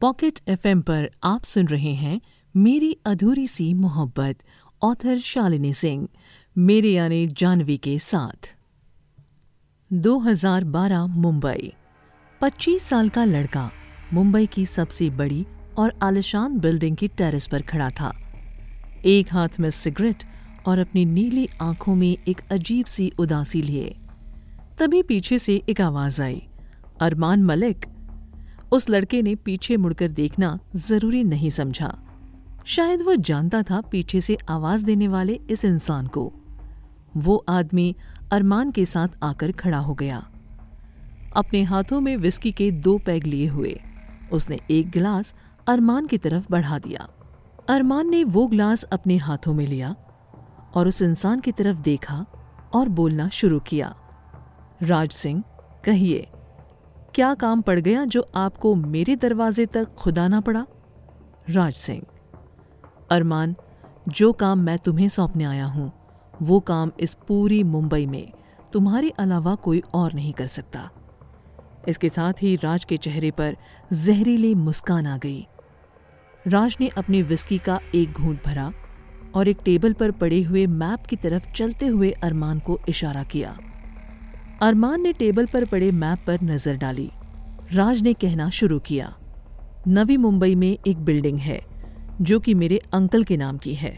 Pocket FM पर आप सुन रहे हैं मेरी अधूरी सी मोहब्बत, ऑथर शालिनी सिंह, मेरे यानी जानवी के साथ। 2012 मुंबई। 25 साल का लड़का, मुंबई की सबसे बड़ी और आलिशान बिल्डिंग की टेरेस पर खड़ा था। एक हाथ में सिगरेट और अपनी नीली आँखों में एक अजीब सी उदासी लिए। तभी पीछे से एक आवाज़ आई, अरमान मलिक उस लड़के ने पीछे मुड़कर देखना ज़रूरी नहीं समझा। शायद वो जानता था पीछे से आवाज़ देने वाले इस इंसान को। वो आदमी अरमान के साथ आकर खड़ा हो गया। अपने हाथों में विस्की के दो पैग लिए हुए, उसने एक गिलास अरमान की तरफ़ बढ़ा दिया। अरमान ने वो ग्लास अपने हाथों में लिया और उस इंसान की तरफ़ देखा और बोलना शुरू किया। राज सिंह, कहिए। क्या काम पड़ गया जो आपको मेरे दरवाजे तक खुदाना पड़ा? राज सिंह। अरमान, जो काम मैं तुम्हें सौंपने आया हूँ, वो काम इस पूरी मुंबई में तुम्हारे अलावा कोई और नहीं कर सकता। इसके साथ ही राज के चेहरे पर जहरीली मुस्कान आ गई। राज ने अपनी विस्की का एक घूंट भरा और एक टेबल पर पड़े हुए मैप की तरफ़ चलते हुए अरमान को इशारा किया। अरमान ने टेबल पर पड़े मैप पर नज़र डाली। राज ने कहना शुरू किया, नवी मुंबई में एक बिल्डिंग है, जो कि मेरे अंकल के नाम की है।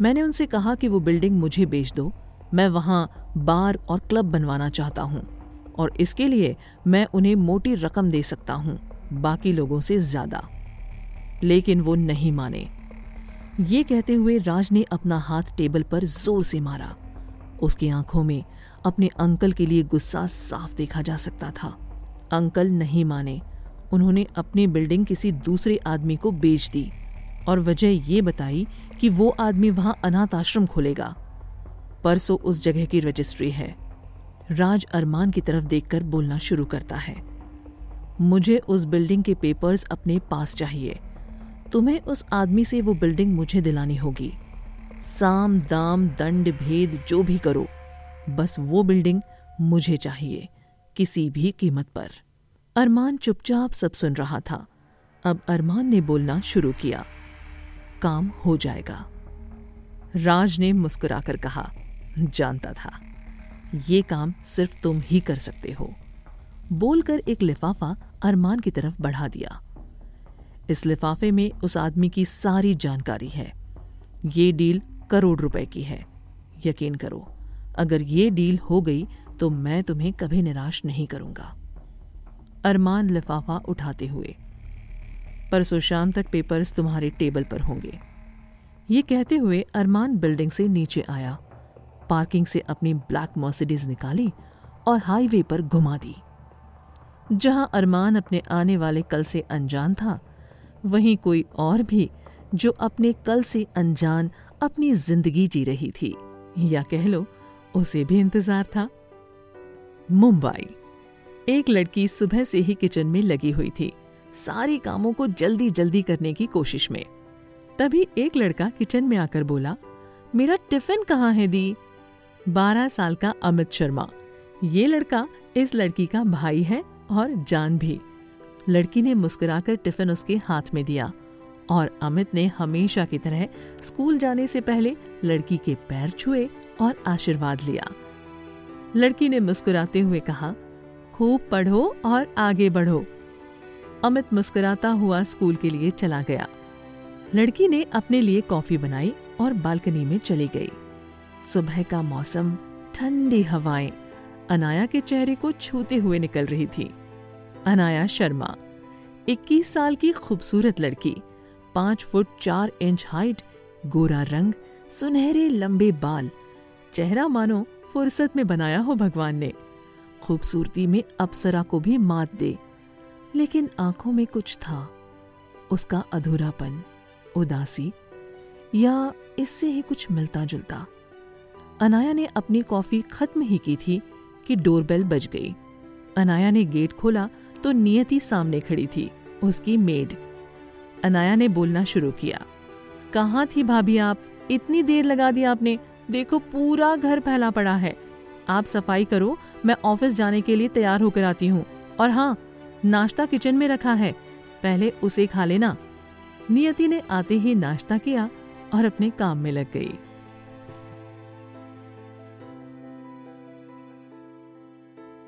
मैंने उनसे कहा कि वो बिल्डिंग मुझे बेच दो, मैं वहाँ बार और क्लब बनवाना चाहता हूँ, और इसके लिए मैं उन्हें मोटी रकम दे सकता हूँ, बाकी लोगों से ज़्यादा। लेकिन वो नहीं माने। ये कहते हुए राज ने अपना हाथ टेबल पर ज़ोर से मारा। उसकी आँखों में अपने अंकल के लिए गुस्सा साफ़ देखा जा सकता था। अंकल नहीं माने। उन्होंने अपनी बिल्डिंग किसी दूसरे आदमी को बेच दी और वजह ये बताई कि वो आदमी वहाँ अनाथ आश्रम खोलेगा। परसों उस जगह की रजिस्ट्री है। राज अरमान की तरफ़ देखकर बोलना शुरू करता है। मुझे उस बिल्डिंग के पेपर्स अपने पास चाहिए। तुम्हें उस आदमी से वो बिल्डिंग मुझे दिलानी होगी। साम दाम दंड भेद जो भी करो, बस वो बिल्डिंग मुझे चाहिए, किसी भी कीमत पर। अरमान चुपचाप सब सुन रहा था। अब अरमान ने बोलना शुरू किया। काम हो जाएगा। राज ने मुस्कुराकर कहा, जानता था, ये काम सिर्फ़ तुम ही कर सकते हो। बोलकर एक लिफाफा अरमान की तरफ़ बढ़ा दिया। इस लिफाफे में उस आदमी की सारी जानकारी है। ये डील करोड़ रुपए की है। यकीन करो, अगर ये डील हो गई तो मैं तुम्हें कभी निराश नहीं करूँगा। अरमान लिफाफा उठाते हुए, परसों शाम तक पेपर्स तुम्हारे टेबल पर होंगे। ये कहते हुए अरमान बिल्डिंग से नीचे आया, पार्किंग से अपनी ब्लैक मर्सिडीज निकाली और हाईवे पर घुमा दी। जहाँ अरमान अपने आने वाले कल से अनजान था, वहीं कोई और भी जो अपने कल से अनजान अपनी ज़िंदगी जी रही थी। या कह लो, उसे भी इंतज़ार था। मुंबई। एक लड़की सुबह से ही किचन में लगी हुई थी। सारी कामों को जल्दी जल्दी करने की कोशिश में। तभी एक लड़का किचन में आकर बोला, मेरा टिफ़िन कहाँ है दी? बारह साल का अमित शर्मा। ये लड़का इस लड़की का भाई है और जान भी। लड़की ने मुस्कुराकर टिफ़िन उसके हाथ में दिया। और अमित ने हमेशा की तरह स्कूल जाने से पहले लड़की के पैर छुए और आशीर्वाद लिया। लड़की ने मुस्कुराते हुए कहा, खूब पढ़ो और आगे बढ़ो। अमित मुस्कुराता हुआ स्कूल के लिए चला गया। लड़की ने अपने लिए कॉफ़ी बनाई और बालकनी में चली गई। सुबह का मौसम, ठंडी हवाएँ, अनाया के चेहरे को छूते हुए निकल रही थी। अनाया शर्मा 21 साल की खूबसूरत लड़की पाँच फुट चार इंच हाइट, गोरा रंग, सुनहरे लंबे बाल। चेहरा मानो फुर्सत में बनाया हो भगवान ने। खूबसूरती में अप्सरा को भी मात दे। लेकिन आँखों में कुछ था। उसका अधूरापन, उदासी, या इससे ही कुछ मिलता जुलता अनाया ने अपनी कॉफ़ी खत्म ही की थी कि डोरबेल बज गई। अनाया ने गेट खोला तो नियति सामने खड़ी थी, उसकी मेड। अनाया ने बोलना शुरू किया, कहाँ थी भाभी आप? इतनी देर लगा दी आपने। देखो, पूरा घर फैला पड़ा है। आप सफ़ाई करो, मैं ऑफ़िस जाने के लिए तैयार होकर आती हूँ। और हाँ नाश्ता किचन में रखा है। पहले उसे खा लेना। नियति ने आते ही नाश्ता किया और अपने काम में लग गई।